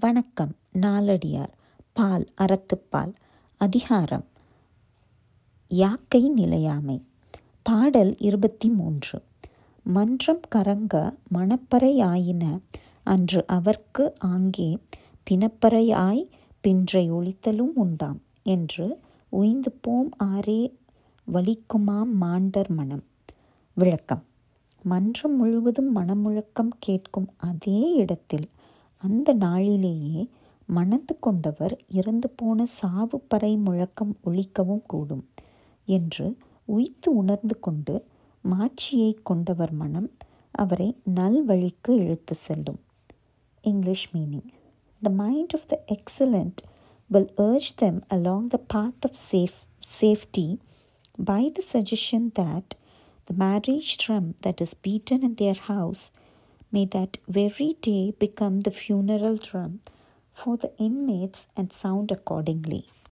வணக்கம் நாலடியார் பால் அறத்துப்பால் அதிகாரம் யாக்கை நிலையாமை பாடல் இருபத்தி மூன்று மன்றம் கரங்க மணப்பறையாயின அன்று அவர்க்கு ஆங்கே பிணப்பறையாய் பின்றை ஒழித்தலும் உண்டாம் என்று உய்ந்து போம் ஆரே வலிக்குமாம் மாண்டர் மனம். விளக்கம். மன்றம் முழுவதும் மனமுழக்கம் கேட்கும் அதே இடத்தில் அந்த நாளிலேயே மணந்து கொண்டவர் இறந்து போன சாவுப்பறை முழக்கம் ஒழிக்கவும் கூடும் என்று உய்த்து உணர்ந்து கொண்டு மாட்சியை கொண்டவர் மனம் அவரை நல்வழிக்கு இழுத்து செல்லும் English meaning the mind of the excellent will urge them along the path of safe safety by the suggestion that the marriage drum that is beaten in their house may that very day become the funeral drum for the inmates and sound accordingly.